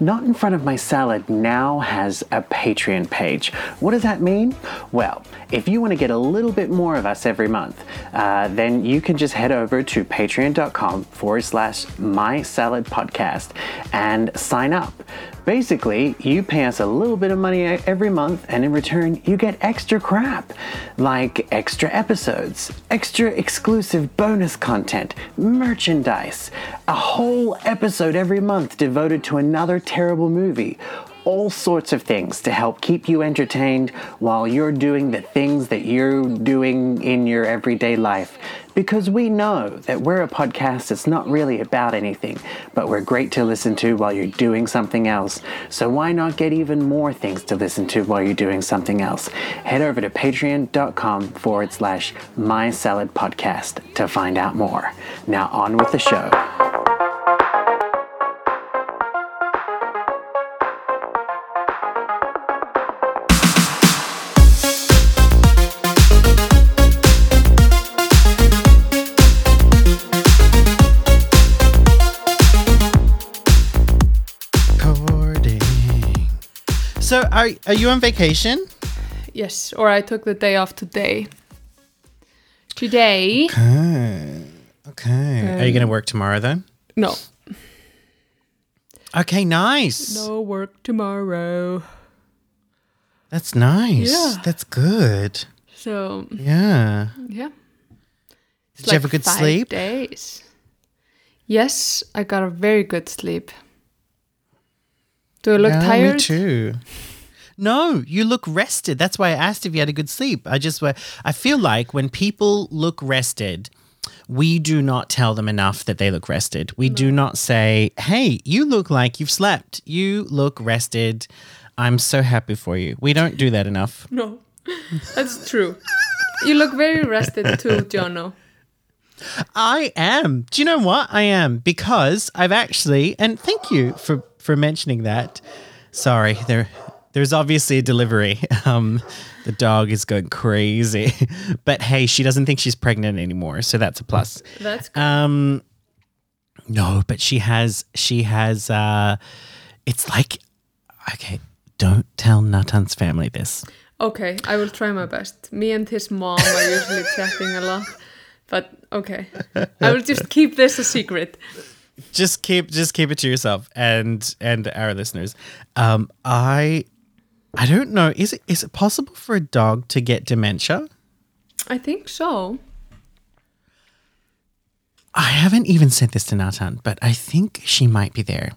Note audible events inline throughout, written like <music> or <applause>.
Not in Front of My Salad now has a Patreon page. What does that mean? Well, if you want to get a little bit more of us every month, uh, then you can just head over to patreon.com forward slash my salad podcast and sign up. Basically, you pay us a little bit of money every month, and in return, you get extra crap like extra episodes, extra exclusive bonus content, merchandise, a whole episode every month devoted to another terrible movie. All sorts of things to help keep you entertained while you're doing the things that you're doing in your everyday life. Because we know that we're a podcast that's not really about anything, but we're great to listen to while you're doing something else. So why not get even more things to listen to while you're doing something else? Head over to patreon.com forward slash my salad podcast to find out more. Now on with the show. So, are are you on vacation? Yes, or I took the day off today. Today? Okay. Okay. are you um, going to work tomorrow then? No. Okay, nice. No work tomorrow. That's nice. Yeah. That's good. So, Yeah. yeah. It's Did you have a good five sleep? days. Yes, I got a very good sleep. Do I look yeah, tired? Me too. No, you look rested. That's why I asked if you had a good sleep. I just I feel like when people look rested, we do not tell them enough that they look rested. We do not say, "Hey, you look like you've slept. You look rested. I'm so happy for you." We don't do that enough. <laughs> No, that's true. You look very rested too, Jono. I am. Do you know what? I am because I've actually and thank you for for mentioning that. Sorry, there there's obviously a delivery. <laughs> Um the dog is going crazy. <laughs> But hey, she doesn't think she's pregnant anymore, so that's a plus. That's. Um no, but she has she has uh it's like okay, don't tell Natan's family this. okay, I will try my best. Me and his mom are usually <laughs> chatting a lot, but okay, I will just keep this a secret. Just keep just keep it to yourself and and our listeners. Um i i don't know. Is it is it possible for a dog to get dementia? I think so. i haven't even said this to natan but i think she might be there.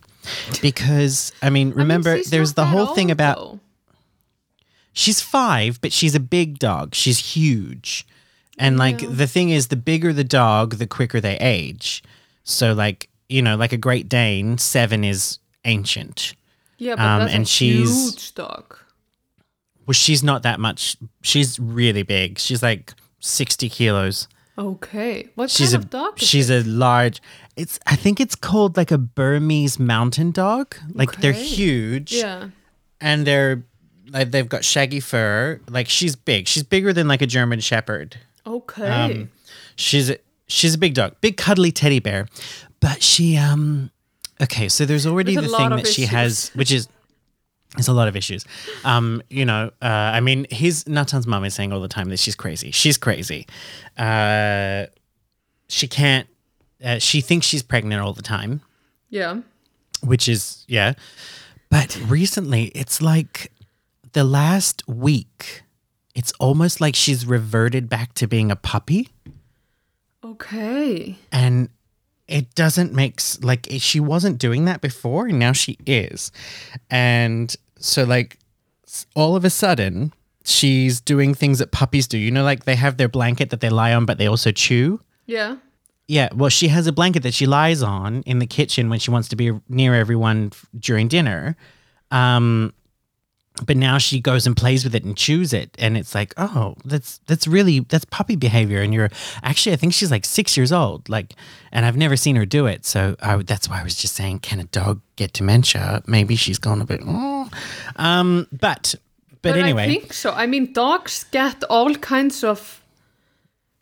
Because i mean remember I mean, there's the whole thing about though. she's five but she's a big dog. She's huge. And like the thing is the bigger the dog the quicker they age. So like you know like a great dane seven is ancient Yeah, but Um, that's and a she's- huge dog. Well, she's not that much. She's really big. She's like sixty kilos. Okay, what She's kind a of dog? Is she's it? a large. It's I think it's called like a Bernese mountain dog. Like they're huge yeah. and they're like they've got shaggy fur. Like she's big. She's bigger than like a German Shepherd. Okay. Um, she's a, she's a big dog, big cuddly teddy bear. But she um okay, so there's already a the thing that she has, which is there's a lot of issues. Um, you know, uh, I mean, his Natan's mum is saying all the time that she's crazy. She's crazy. Uh, she can't. Uh, she thinks she's pregnant all the time, yeah. which is yeah. But recently, it's like the last week. It's almost like she's reverted back to being a puppy Okay. and it doesn't make like she wasn't doing that before and now she is. And so like all of a sudden she's doing things that puppies do. You know like they have their blanket that they lie on but they also chew? Yeah. yeah well she has a blanket that she lies on in the kitchen when she wants to be near everyone f- during dinner. Um but now she goes and plays with it and chews it and it's like oh that's that's really that's puppy behavior and you're actually i think she's like six years old like and i've never seen her do it so I, that's why i was just saying can a dog get dementia maybe she's gone a bit oh. um but but, anyway I think so. I mean, dogs get all kinds of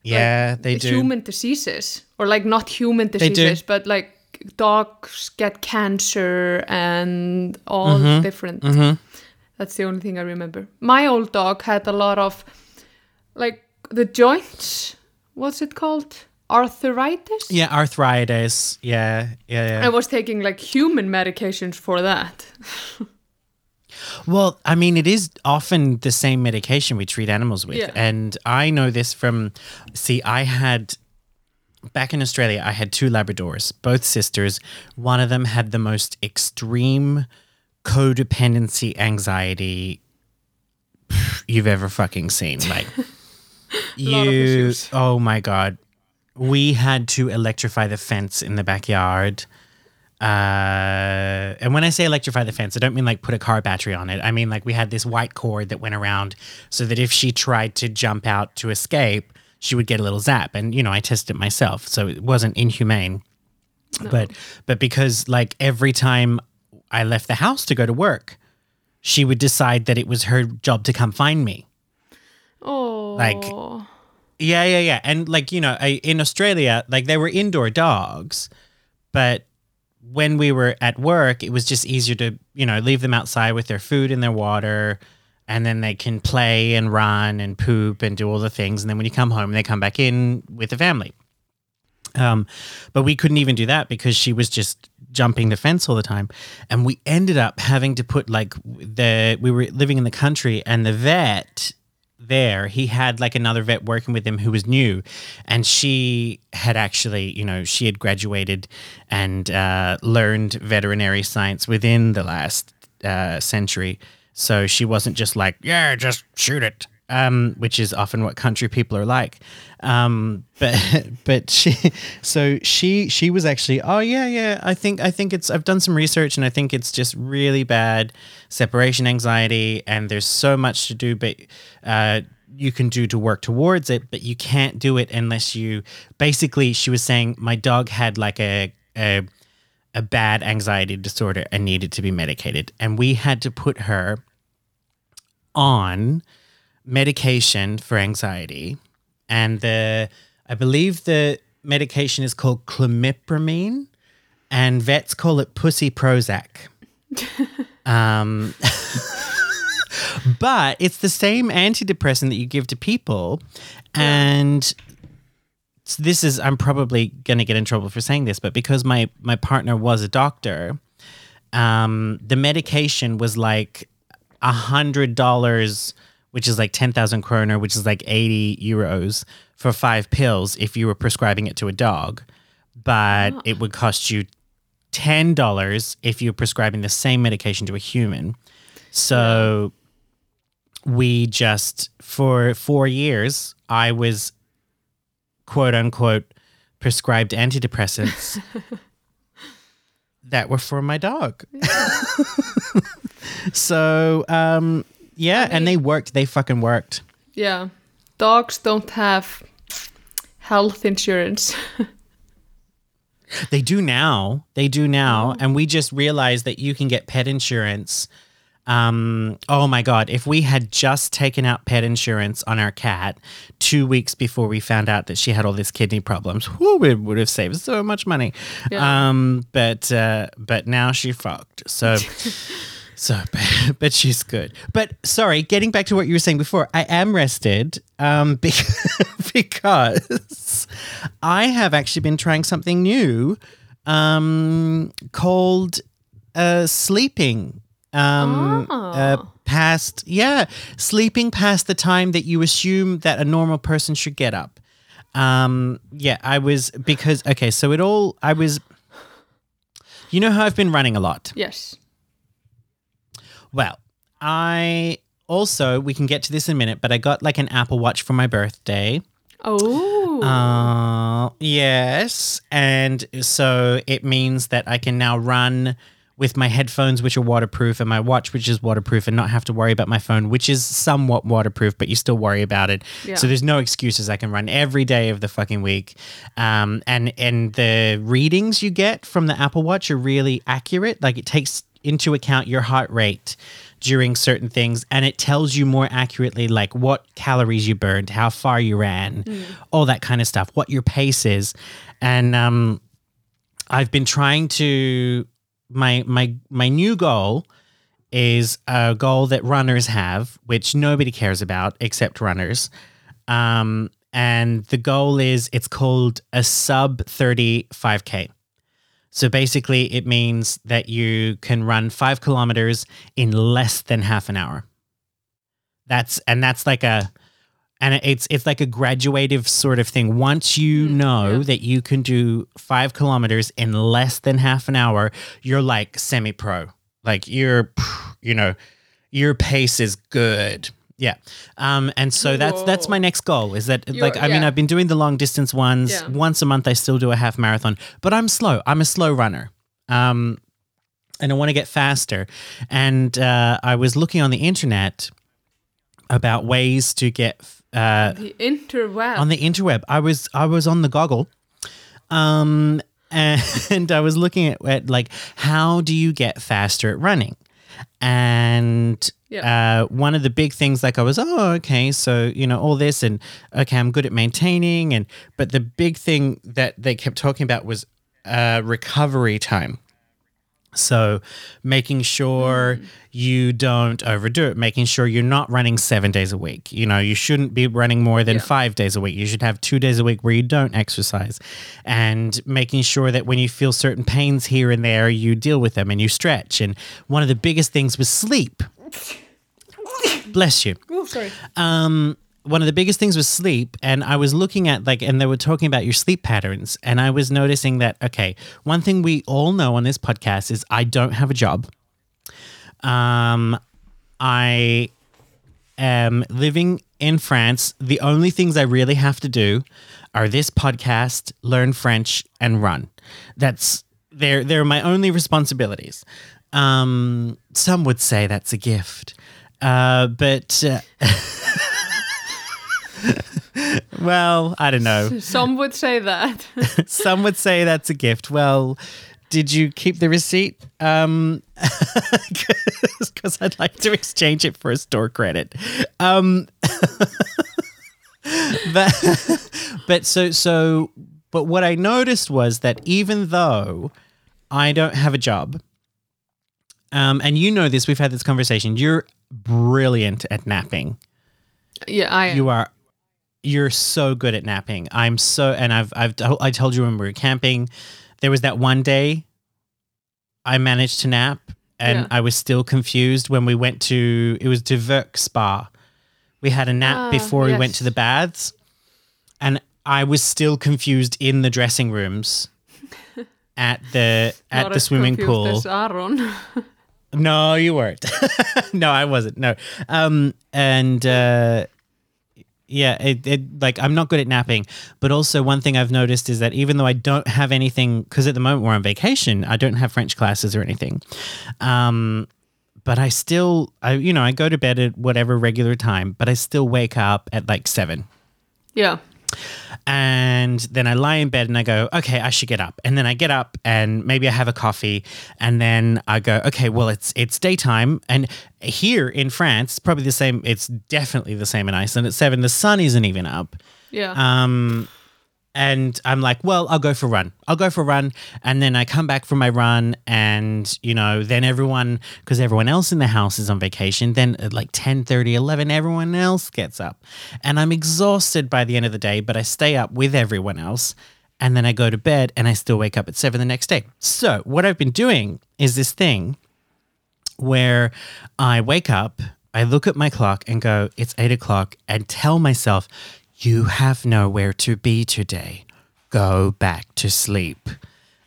yeah they do human diseases, or like not human diseases, but like dogs get cancer and all Mm-hmm. different. That's the only thing I remember. My old dog had a lot of like the joints. What's it called? Arthritis. Yeah, arthritis. Yeah, yeah, yeah. I was taking like human medications for that. <laughs> Well, I mean, it is often the same medication we treat animals with. Yeah. And I know this from, see, I had, back in Australia, I had two Labradors, both sisters. One of them had the most extreme codependency anxiety you've ever fucking seen. Like, <laughs> you, oh my God. We had to electrify the fence in the backyard. Uh, and when I say electrify the fence, I don't mean like put a car battery on it. I mean like we had this white cord that went around so that if she tried to jump out to escape, she would get a little zap. And you know, I tested it myself, so it wasn't inhumane. But but because like every time I left the house to go to work, she would decide that it was her job to come find me. Oh, Like- Yeah, yeah, yeah. And like, you know, I, in Australia, like they were indoor dogs, but when we were at work, it was just easier to, you know, leave them outside with their food and their water. And then they can play and run and poop and do all the things. And then when you come home, they come back in with the family. Um, but we couldn't even do that because she was just jumping the fence all the time. And we ended up having to put like the, we were living in the country and the vet there, he had like another vet working with him who was new, and she had actually, you know, she had graduated and uh, learned veterinary science within the last uh, century. So she wasn't just like, yeah, just shoot it, um, which is often what country people are like. Um, but <laughs> but she, so she she was actually, oh yeah yeah, I think I think it's I've done some research and I think it's just really bad separation anxiety and there's so much to do, but uh, you can do to work towards it, but you can't do it unless you. Basically, she was saying my dog had like a a a bad anxiety disorder and needed to be medicated, and we had to put her on medication for anxiety, and the I believe the medication is called clomipramine, and vets call it pussy Prozac. <laughs> um, <laughs> but it's the same antidepressant that you give to people, and so this is I'm probably gonna get in trouble for saying this, but because my my partner was a doctor, um, the medication was like a hundred dollars, which is like ten thousand kroner, which is like eighty euros for five pills if you were prescribing it to a dog, but it would cost you ten dollars if you're prescribing the same medication to a human. So we just for four years I was quote unquote prescribed antidepressants <laughs> that were for my dog. <laughs> so um yeah, and they worked. They fucking worked. yeah. Dogs don't have health insurance. <laughs> They do now. They do now. And we just realized that you can get pet insurance. Um, oh my God. If we had just taken out pet insurance on our cat two weeks before we found out that she had all these kidney problems, whoo, it would have saved so much money. Yeah. Um, but, uh, but now she fucked. So, <laughs> so, <laughs> but she's good. But sorry, getting back to what you were saying before, I am rested um, <laughs> because, because I have actually been trying something new um, called uh, sleeping. Um, uh, Oh. past, yeah, sleeping past the time that you assume that a normal person should get up. Um, yeah, I was because okay, so it all I was. You know how I've been running a lot. yes. Well, I also we can get to this in a minute, but I got like an Apple Watch for my birthday. Oh. Uh, yes, and so it means that I can now run with my headphones, which are waterproof, and my watch, which is waterproof, and not have to worry about my phone, which is somewhat waterproof, but you still worry about it. Yeah. So there's no excuses. I can run every day of the fucking week, um, and and the readings you get from the Apple Watch are really accurate. Like it takes into account your heart rate during certain things and it tells you more accurately like what calories you burned how far you ran all that kind of stuff what your pace is and um I've been trying to my my my new goal is a goal that runners have, which nobody cares about except runners. Um, and the goal is it's called a sub 30 5K. So basically, it means that you can run five kilometers in less than half an hour. That's and that's like a and it's it's like a graduative sort of thing. Once you Mm, know yeah. that you can do five kilometers in less than half an hour, you're like semi-pro. Like you're, you know, your pace is good. Yeah. Um, and so that's that's my next goal is that You're- like I mean yeah. I've been doing the long distance ones Yeah. once a month. I still do a half marathon, but I'm slow. I'm a slow runner. Um, and I want to get faster. And uh, I was looking on the internet about ways to get uh, The interweb. on the interweb. I was I was on the goggle, um, <laughs> and I was looking at, at like how do you get faster at running, and uh, one of the big things like I was oh okay so you know all this and okay I'm good at maintaining and but the big thing that they kept talking about was uh, recovery time. So, making sure you don't overdo it, making sure you're not running seven days a week. You know, you shouldn't be running more than Yeah. five days a week. You should have two days a week where you don't exercise. And making sure that when you feel certain pains here and there, you deal with them and you stretch. And one of the biggest things was sleep. <laughs> Bless you oh, sorry. um one of the biggest things was sleep and i was looking at like and they were talking about your sleep patterns and i was noticing that okay one thing we all know on this podcast is i don't have a job. Um i am living in france. The only things i really have to do are this podcast learn french and run. That's they're they're my only responsibilities. Um some would say that's a gift uh but uh, <laughs> <laughs> well, I don't know. Some would say that. <laughs> Some would say that's a gift. Well, did you keep the receipt? Um, <laughs> because I'd like to exchange it for a store credit. Um, but but so so but what I noticed was that even though I don't have a job, um, and you know this, we've had this conversation. You're brilliant at napping. yeah, I am. You are you're so good at napping. I'm so and I've I've I told you when we were camping, there was that one day I managed to nap and Yeah. I was still confused when we went to it was to Verk Spa. We had a nap Ah, before we went to the baths and I was still confused in the dressing rooms <laughs> at the at the swimming pool. No, you weren't. <laughs> no, I wasn't. No. Um, and uh, yeah, it, it like I'm not good at napping, but also one thing I've noticed is that even though I don't have anything, because at the moment we're on vacation, I don't have French classes or anything. Um, but I still, I you know, I go to bed at whatever regular time, but I still wake up at like seven. yeah. And then I lie in bed and I go, okay, I should get up. And then I get up and maybe I have a coffee. And then I go, okay, well, it's it's daytime. And here in France, it's probably the same. It's definitely the same in Iceland. At seven, the sun isn't even up. Yeah. Um, and I'm like, well, I'll go for a run. I'll go for a run. And then I come back from my run, and, you know, then everyone, because everyone else in the house is on vacation, then at like 10 30, 11, everyone else gets up. And I'm exhausted by the end of the day, but I stay up with everyone else. And then I go to bed and I still wake up at seven the next day. So, what I've been doing is this thing where I wake up, I look at my clock and go, it's eight o'clock, and tell myself, you have nowhere to be today. Go back to sleep.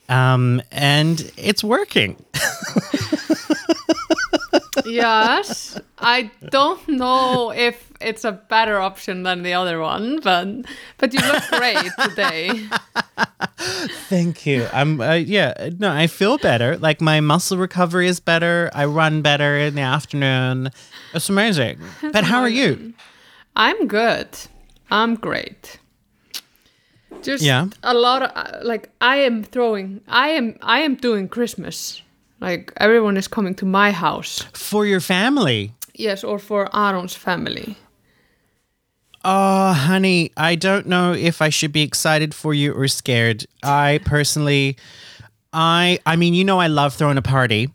Um, and it's working. <laughs> yes. I don't know if it's a better option than the other one, but but you look great today. <laughs> Thank you. I'm, uh, yeah, no, I feel better. Like my muscle recovery is better. I run better in the afternoon. It's amazing. But how are you? I'm good. I'm great. Just Yeah. a lot of uh, like I am throwing. I am I am doing Christmas. Like everyone is coming to my house. For your family. Yes, or for Aaron's family. Oh, honey, I don't know if I should be excited for you or scared. I personally, I I mean, you know I love throwing a party,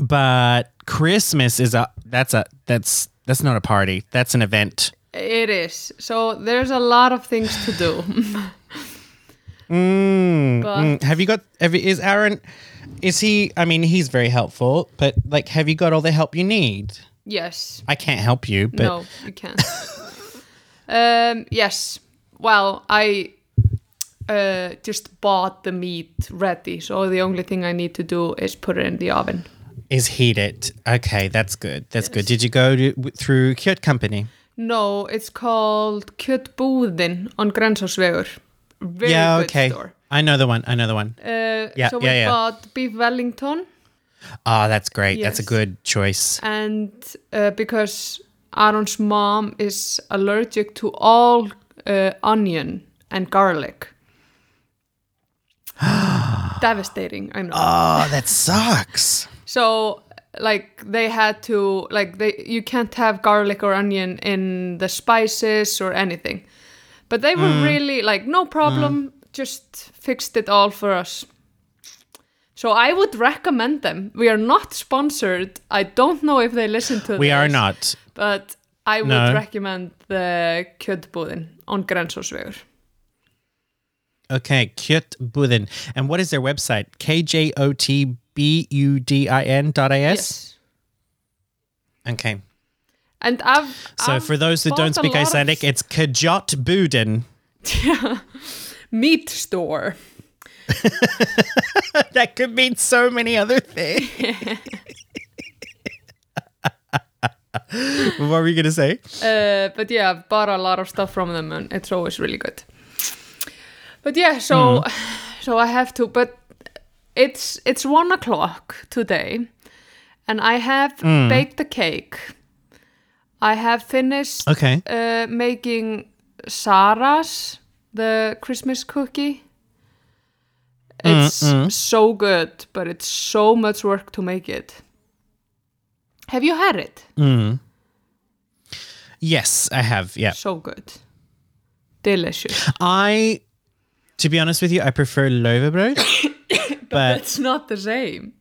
but Christmas is a that's a that's that's not a party. That's an event. It is. So there's a lot of things to do. <laughs> Mm, But- mm. Have you got have, is Aaron is he I mean, he's very helpful, but like have you got all the help you need? yes. I can't help you, but no, you can't. um, yes. Well, I uh, just bought the meat ready, so the only thing I need to do is put it in the oven. is heat it. Okay, that's good. That's good. Did you go to, through Kjötkompaní? No, it's called Kjötbúðin on Grensásvegur. Very yeah, good okay. store. I know the one. I know the one. Uh, Yeah, so we yeah, yeah. bought beef Wellington, Oh, that's great. That's a good choice. and uh, because Aaron's mom is allergic to all uh, onion and garlic. <gasps> Devastating, I know. Oh, that sucks. So like they had to like they you can't have garlic or onion in the spices or anything. But they were mm. really like no problem, mm. just fixed it all for us. So I would recommend them. We are not sponsored. I don't know if they listen to We this, are not. But I would No. recommend the kjötbúðin on Grensásvegur. Okay, Kjöt Budin. And what is their website? K J O T B U D I N dot is. Yes. Okay. And I've So I've for those that don't speak lot of Icelandic, it's Kjot Budin. Yeah. <laughs> meat store. <laughs> that could mean so many other things. <laughs> what were you gonna say? Uh, but yeah, I've bought a lot of stuff from them, and it's always really good. But yeah, so <sighs> so I have to. But it's it's one o'clock today, and I have baked the cake. I have finished Okay. uh, making Sarah's the Christmas cookie. It's so good, but it's so much work to make it. Have you had it? Mm. Yes, I have. Yeah. So good. Delicious. I, to be honest with you, I prefer laufabrauð, <coughs> but <laughs> It's not the same.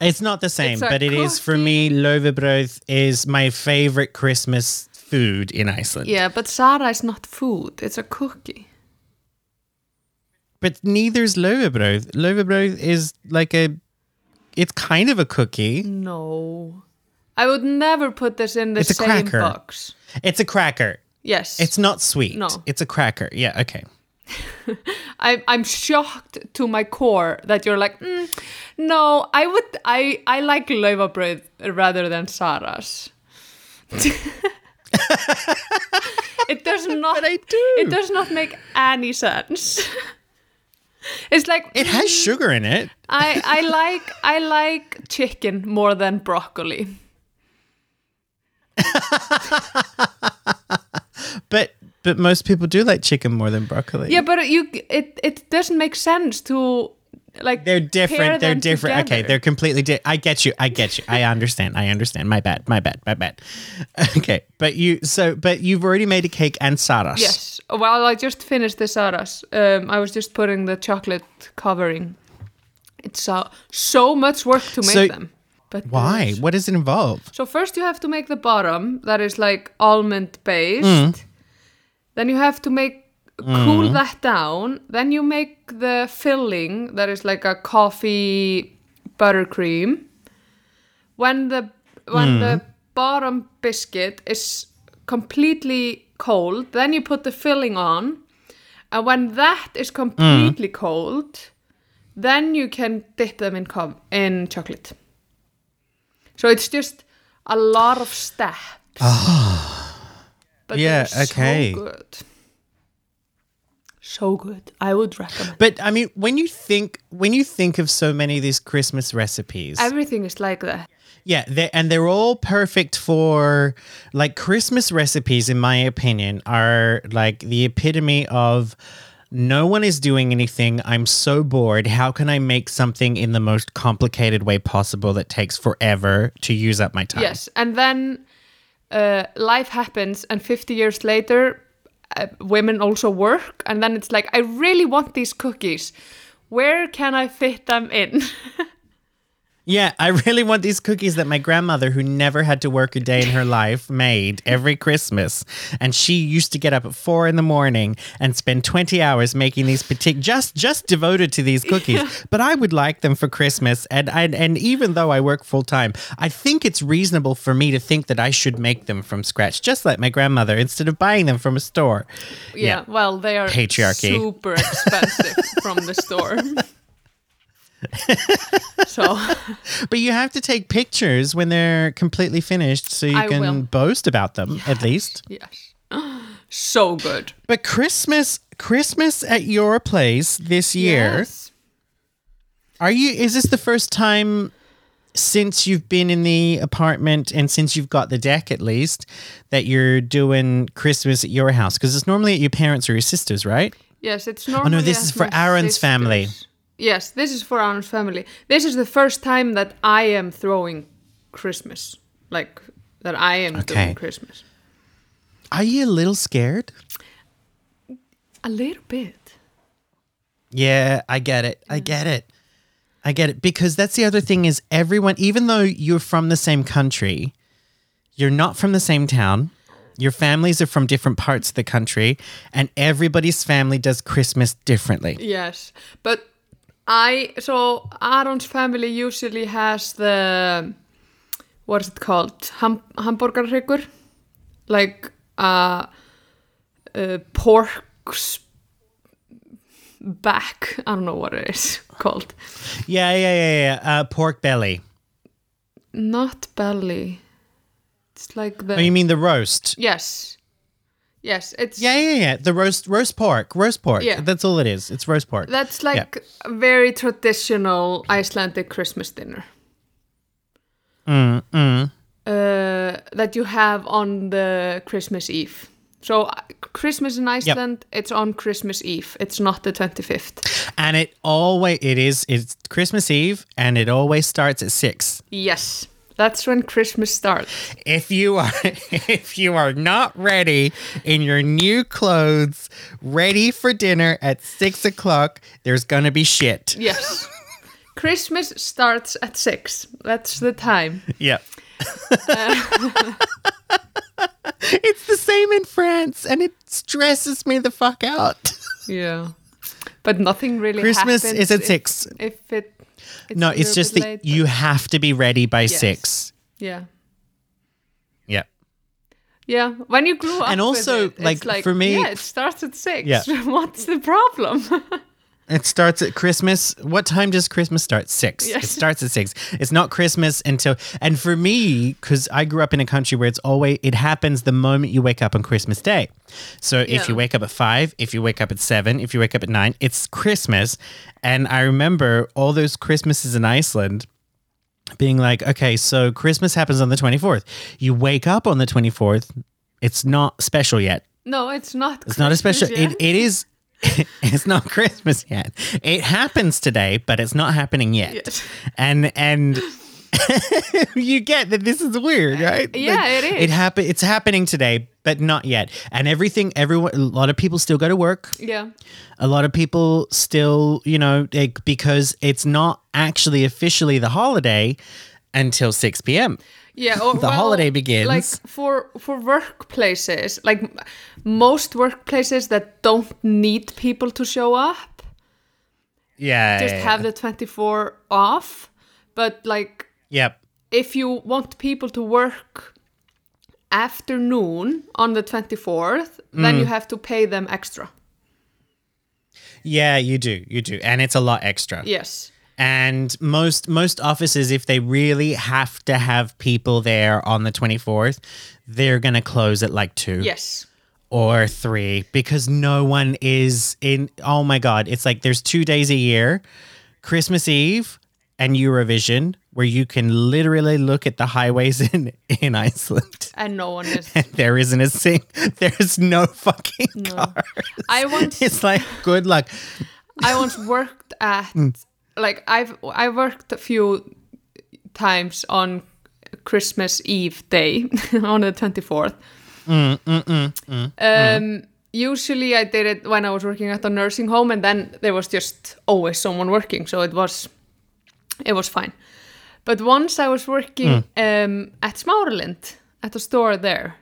it's not the same. But it is for me. laufabrauð is my favorite Christmas food in Iceland. Yeah, but Sarah is not food. It's a cookie. But neither is laufabrauð. laufabrauð is like a, it's kind of a cookie. No. I would never put this in the It's a same cracker. box. It's a cracker. Yes. It's not sweet. No. It's a cracker. Yeah. Okay. I, I'm shocked to my core that you're like, mm, no, I would, I, I like leva bread rather than Sarah's. it does <laughs> not. But I do. It does not make any sense. it's like It has sugar in it. I I like I like chicken more than broccoli. <laughs> But most people do like chicken more than broccoli. Yeah, but you it it doesn't make sense to like They're different. They're different. Okay, they're completely different. I get you. I get you. I understand. I understand. My bad. My bad. My bad. <laughs> Okay, but you so but you've already made a cake and saras. Yes. Well, I just finished the Saras. Um, I was just putting the chocolate covering. It's so so much work to make So- them. But Why? What does it involve? So first you have to make the bottom that is like almond based. Mm. Then you have to make cool that down. Then you make the filling that is like a coffee buttercream. When the when the Mm. bottom biscuit is completely cold, then you put the filling on. And when that is completely Mm. cold, then you can dip them in co- in chocolate. So it's just a lot of steps. But Yeah, they're okay. So good. So good. I would recommend. But I mean, when you think when you think of so many of these Christmas recipes, Everything is like that. yeah, they and they're all perfect for like Christmas recipes. In my opinion, are like the epitome of no one is doing anything. I'm so bored. How can I make something in the most complicated way possible that takes forever to use up my time? Yes, and then uh, life happens, and 50 years later, uh, women also work, and then it's like, I really want these cookies. where can I fit them in? <laughs> Yeah, I really want these cookies that my grandmother, who never had to work a day in her life, made every Christmas. And she used to get up at four in the morning and spend 20 hours making these partic- just just devoted to these cookies. But I would like them for Christmas. And, and and even though I work full time, I think it's reasonable for me to think that I should make them from scratch, just like my grandmother, instead of buying them from a store. yeah, well, they are Patriarchy. super expensive from the store. <laughs> <laughs> so <laughs> But you have to take pictures when they're completely finished so you I can will. boast about them, at least. yes, <gasps> so good. But Christmas, Christmas at your place this year. Yes. Are you? Is this the first time since you've been in the apartment and since you've got the deck at least that you're doing Christmas at your house? Because it's normally at your parents or your sisters, right? Yes, it's normally. Oh, no, this is for Aaron's sister's. family. Yes, this is for Aaron's family. This is the first time that I am throwing Christmas, like that I am Okay. doing Christmas. Are you a little scared? A little bit. Yeah, I get it. I get it. I get it because that's the other thing is everyone even though you're from the same country, you're not from the same town. Your families are from different parts of the country and everybody's family does Christmas differently. Yes, but I so Aaron's family usually has the what is it called Ham, hamborgarhryggur, like uh, uh, pork's back. I don't know what it is <laughs> called. Yeah, yeah, yeah, yeah. Uh, pork belly. Not belly. It's like the Oh, you mean the roast? yes, yes. It's Yeah, yeah, yeah. The roast, roast pork, roast pork. Yeah. That's all it is. It's roast pork. That's like a very traditional Icelandic Christmas dinner. Mm, Uh, that you have on the Christmas Eve. So uh, Christmas in Iceland, it's on Christmas Eve. It's not the 25th. and it always it is it's Christmas Eve, and it always starts at six. Yes, that's when Christmas starts. if you are <laughs> if you are not ready in your new clothes ready for dinner at six o'clock there's gonna be shit Yes. Christmas starts at 6. That's the time. yep uh. <laughs> it's the same in france and it stresses me the fuck out Yeah. But nothing really christmas is at if- six If it it's no it's just that late, you have to be ready by Yes. six Yeah. yep Yeah, when you grew up, And also, it, like, like for me- yeah, it starts at six. Yeah. <laughs> What's the problem? <laughs> It starts at Christmas. What time does Christmas start? Six. It starts at six. It's not Christmas until. And for me, because I grew up in a country where it's always it happens the moment you wake up on Christmas Day. So if you wake up at five, if you wake up at seven, if you wake up at nine, it's Christmas. And I remember all those Christmases in Iceland being like, okay, so Christmas happens on the twenty fourth. You wake up on the twenty fourth. It's not special yet. no, it's not. It's not a special. Christmas It, it is. <laughs> it's not Christmas yet. It happens today, but it's not happening yet. Yes. And and <laughs> you get that this is weird, uh, right? Yeah, it is. It happen. It's happening today, but not yet. And everything. Everyone. A lot of people still go to work. Yeah, A lot of people still, you know, like, because it's not actually officially the holiday until six p.m. yeah. <laughs> Or, The well, holiday begins. Like for for workplaces, like most workplaces that don't need people to show up, Yeah. just yeah, have yeah. the twenty four off. But like, Yep. if you want people to work afternoon on the twenty fourth, then Mm. you have to pay them extra. Yeah, you do. You do, and it's a lot extra. Yes. And most most offices, if they really have to have people there on the twenty fourth, they're gonna close at like two Yes. or three because no one is in. Oh my god! It's like there's two days a year, Christmas Eve and Eurovision, where you can literally look at the highways <laughs> in in Iceland. And no one is. <laughs> There isn't a sing. There's no fucking car. I once <laughs> It's like good luck. I once worked at Hmm. Like I've I worked a few times on Christmas Eve day <laughs> on the twenty fourth. Mm, um, usually I did it when I was working at a nursing home, and then there was just always someone working, so it was it was fine. But once I was working um, at Smáralind at a store there,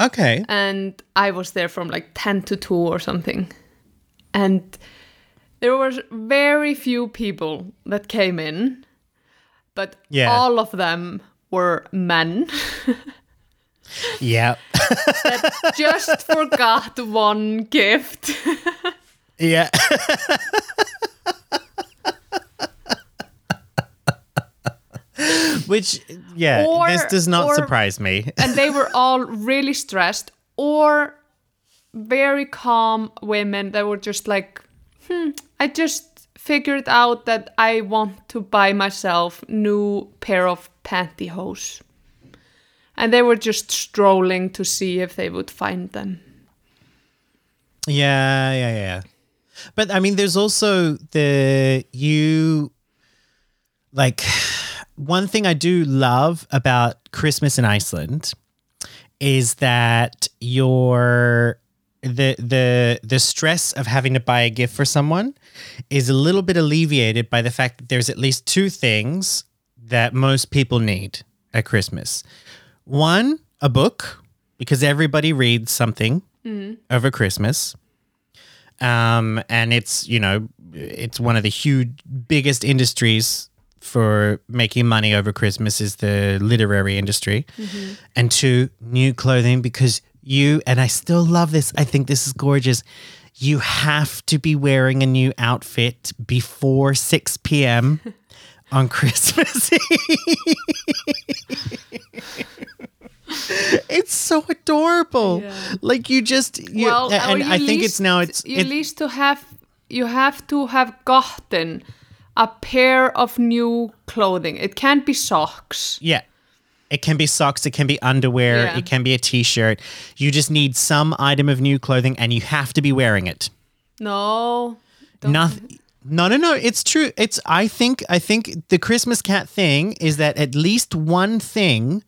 Okay. and I was there from like 10 to 2 or something. And there was very few people that came in, but Yeah. all of them were men Yeah. <laughs> That just forgot one gift. yeah. <laughs> Which, yeah, Or- this does not or- surprise me. <laughs> and they were all really stressed or very calm women that were just like, hmm, I just figured out that I want to buy myself new pair of pantyhose. And they were just strolling to see if they would find them. Yeah, yeah, yeah. But I mean, there's also the you like one thing I do love about Christmas in Iceland is that your the the the stress of having to buy a gift for someone is a little bit alleviated by the fact that there's at least two things that most people need at Christmas. One, a book because everybody reads something over Christmas. Um, and it's, you know, it's one of the huge, biggest industries for making money over Christmas is the literary industry. And two, new clothing because you, and I still love this, I think this is gorgeous. You have to be wearing a new outfit before 6 p.m. <laughs> on Christmas <laughs> it's so adorable. Yeah. Like you just you, well, and I think it's now it's you it, least to have you have to have gotten a pair of new clothing. It can't be socks. yeah. It can be socks, it can be underwear, Yeah. it can be a t-shirt. You just need some item of new clothing and you have to be wearing it. No. Nothing no, no, no. It's true. It's. I think. I think the Christmas cat thing is that at least one thing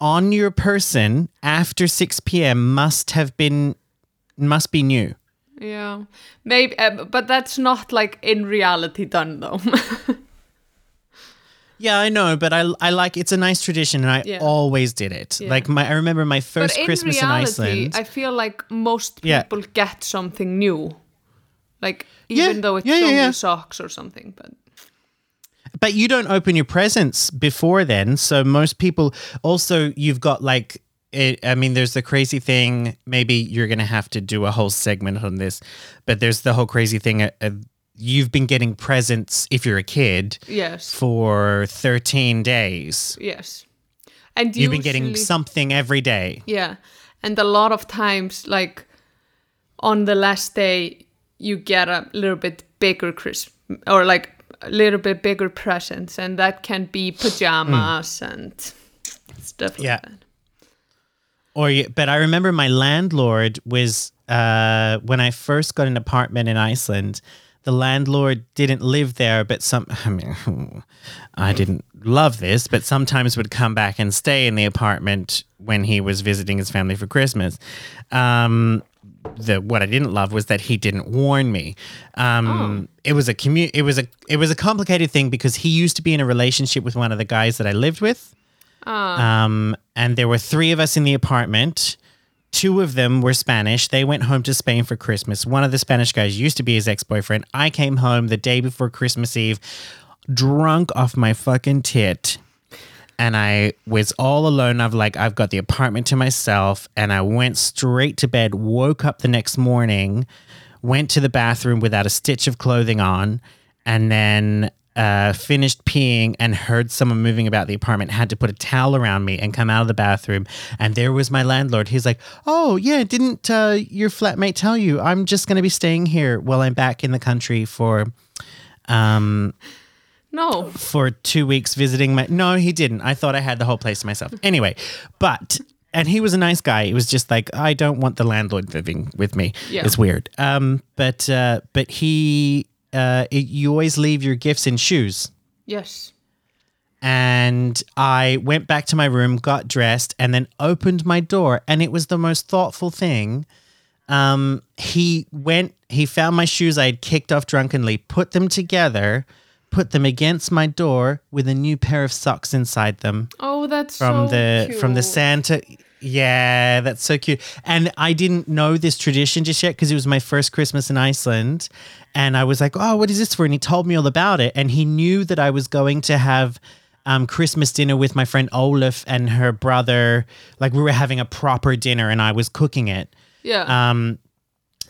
on your person after six p.m. must have been must be new. Yeah, maybe, uh, but that's not like in reality done though. <laughs> Yeah, I know, but I I like it's a nice tradition, and I Yeah. always did it. Yeah. Like my, I remember my first in Christmas in reality, Iceland. I feel like most Yeah. people get something new, like Yeah, even though it's yeah, yeah, only yeah. socks or something. But But you don't open your presents before then. So most people also you've got like it, I mean, there's the crazy thing. Maybe you're gonna have to do a whole segment on this, but there's the whole crazy thing. Of, of you've been getting presents if you're a kid yes, for 13 days. yes, and You've been getting something every day. Yeah. And a lot of times, like on the last day, you get a little bit bigger Christmas or like a little bit bigger presents, and that can be pajamas and stuff like Yeah. that. Or, you, but I remember my landlord was uh, when I first got an apartment in Iceland. The landlord didn't live there, but some. I mean, <laughs> I didn't love this, but sometimes would come back and stay in the apartment when he was visiting his family for Christmas. Um, the what I didn't love was that he didn't warn me. Um, It was a commu- It was a it was a complicated thing because he used to be in a relationship with one of the guys that I lived with. Um, and there were three of us in the apartment. Two of them were Spanish. They went home to Spain for Christmas. One of the Spanish guys used to be his ex boyfriend. I came home the day before Christmas Eve, drunk off my fucking tit. And I was all alone. I've like, I've got the apartment to myself. And I went straight to bed, woke up the next morning, went to the bathroom without a stitch of clothing on, and then uh, finished peeing and heard someone moving about the apartment, had to put a towel around me and come out of the bathroom. And there was my landlord. He's like, Oh, yeah, didn't uh, your flatmate tell you? I'm just going to be staying here while I'm back in the country for. Um, No. for two weeks visiting my. No, he didn't. I thought I had the whole place to myself. Anyway, but and he was a nice guy. It was just like I don't want the landlord living with me. Yeah. It's weird. Um, but uh, but he, uh, it, you always leave your gifts in shoes. Yes. And I went back to my room, got dressed, and then opened my door, and it was the most thoughtful thing Um, he went, he found my shoes I had kicked off drunkenly, put them together, put them against my door with a new pair of socks inside them Oh, that's from so the from the. Santa. Yeah, that's so cute. And I didn't know this tradition just yet because it was my first Christmas in Iceland, and I was like, "Oh, what is this for?" And he told me all about it, and he knew that I was going to have. Um, Christmas dinner with my friend Olaf and her brother. Like we were having a proper dinner, and I was cooking it. Yeah. Um,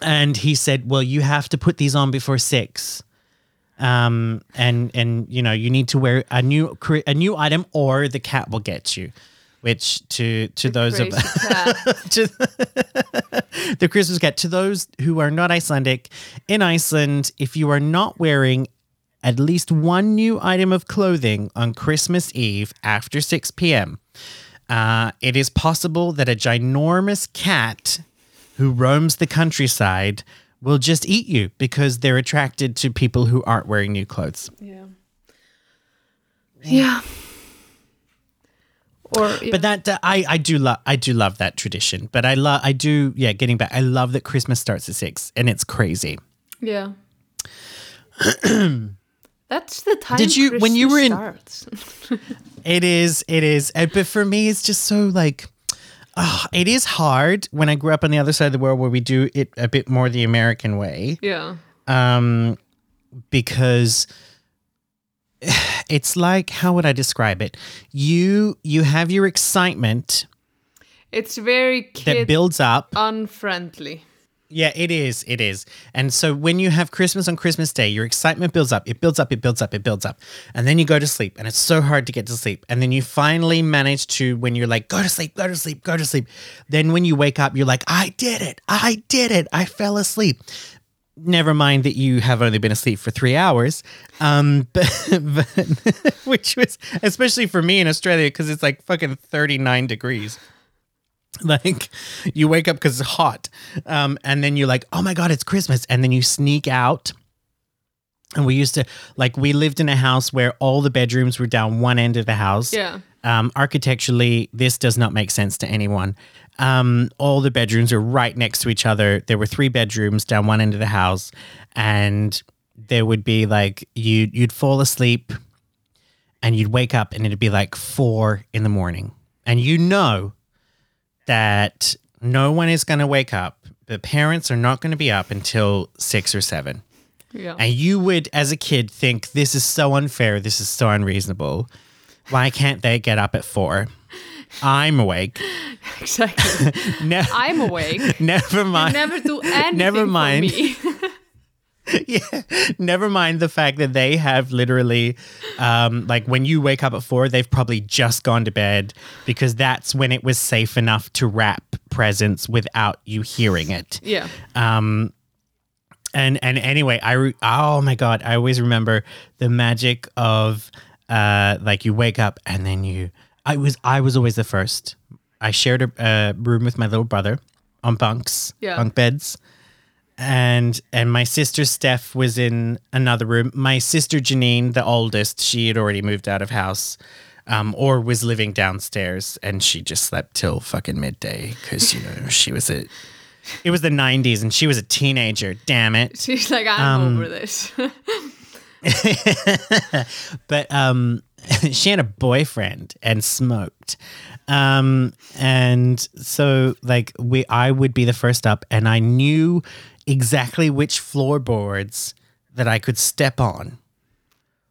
and he said, "Well, you have to put these on before six, um, and and you know you need to wear a new a new item, or the cat will get you." Which to to those of <laughs> to <laughs> the Christmas cat to those who are not Icelandic in Iceland, if you are not wearing at least one new item of clothing on Christmas Eve after 6 p.m., uh, it is possible that a ginormous cat who roams the countryside will just eat you because they're attracted to people who aren't wearing new clothes. yeah. Yeah. Or. <gasps> But that that- I I do love I do love that tradition. But I love I do yeah. Getting back, I love that Christmas starts at six and it's crazy. Yeah. <clears throat> That's the time. Did you- when you were in- <laughs> It is it is. Uh, But for me, it's just so like. ah, it is hard when I grew up on the other side of the world where we do it a bit more the American way. yeah. um, because it's like how would I describe it? You you have your excitement It's very that builds up. unfriendly. Yeah, it is. It is. And so when you have Christmas on Christmas Day, your excitement builds up. It builds up. It builds up. It builds up. And then you go to sleep, and it's so hard to get to sleep. And then you finally manage to, when you're like, go to sleep, go to sleep, go to sleep. Then when you wake up, you're like, I did it. I did it. I fell asleep. Never mind that you have only been asleep for three hours, um, <laughs> but, but <laughs> which was especially for me in Australia because it's like fucking thirty nine degrees. Like you wake up because it's hot um, and then you're like oh my god it's christmas and then you sneak out. And we used to like we lived in a house where all the bedrooms were down one end of the house. Yeah. Um, architecturally this does not make sense to anyone. Um, all the bedrooms are right next to each other. There were three bedrooms down one end of the house and there would be like you you'd fall asleep and you'd wake up and it'd be like four in the morning. And you know that no one is going to wake up. The parents are not going to be up until six or seven. Yeah. and you would as a kid think this is so unfair. This is so unreasonable why can't they get up at four i'm awake exactly. <laughs> ne- I'm awake. <laughs> never mind never do <laughs> anything Never mind. yeah, never mind the fact that they have literally, um, like when you wake up at four, they've probably just gone to bed because that's when it was safe enough to wrap presents without you hearing it. yeah. Um, and and anyway, I re- oh my god, I always remember the magic of uh, like you wake up and then you. I was I was always the first. I shared a uh, room with my little brother on bunks, Yeah. bunk beds, and and my sister Steph was in another room. My sister Janine, the oldest, she had already moved out of house. Um, or was living downstairs and she just slept till fucking midday because you know she was a it was the 90s and she was a teenager damn it She's like, I'm Um, over this. <laughs> <laughs> but um <laughs> she had a boyfriend and smoked. Um and so like we i would be the first up and i knew exactly which floorboards that i could step on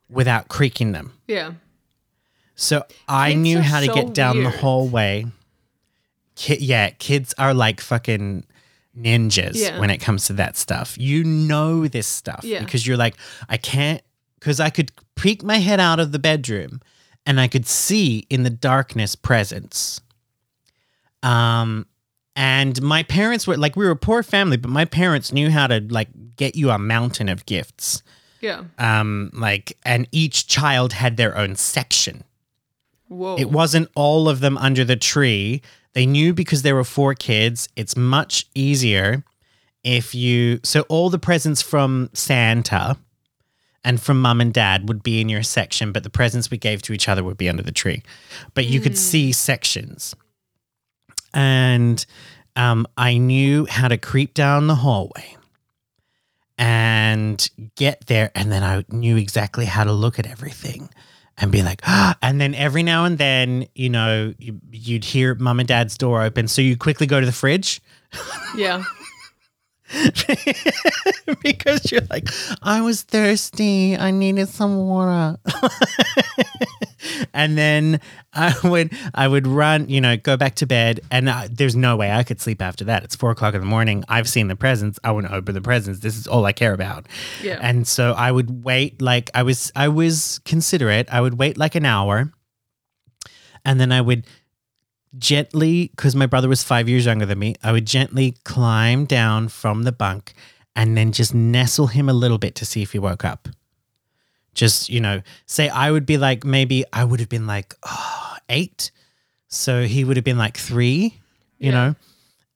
without creaking them. Yeah. so i Kids knew how to so get down the hallway. Ki- yeah kids are like fucking ninjas Yeah. when it comes to that stuff you know this stuff Yeah. because you're like i can't because i could peek my head out of the bedroom and i could see in the darkness presence um and my parents were like we were a poor family but my parents knew how to like get you a mountain of gifts Yeah. um like and each child had their own section Whoa. it wasn't all of them under the tree. They knew because there were four kids, it's much easier if you. So, all the presents from Santa and from mum and dad would be in your section, but the presents we gave to each other would be under the tree. But you could see sections. And um, I knew how to creep down the hallway and get there. And then I knew exactly how to look at everything and be like, ah. <gasps> and then every now and then, you know, you, you'd hear mum and dad's door open. So you quickly go to the fridge Yeah. <laughs> <laughs> because you're like, I was thirsty. I needed some water. <laughs> and then I would, I would run, you know, go back to bed. And uh, there's no way I could sleep after that. It's four o'clock in the morning. I've seen the presents. I want to open the presents. This is all I care about. Yeah. And so I would wait like I was, I was considerate. I would wait like an hour. And then I would gently, because my brother was five years younger than me, I would gently climb down from the bunk and then just nestle him a little bit to see if he woke up. Just, you know, say I would be like, maybe I would have been like, oh, eight. So he would have been like three, you Yeah. know?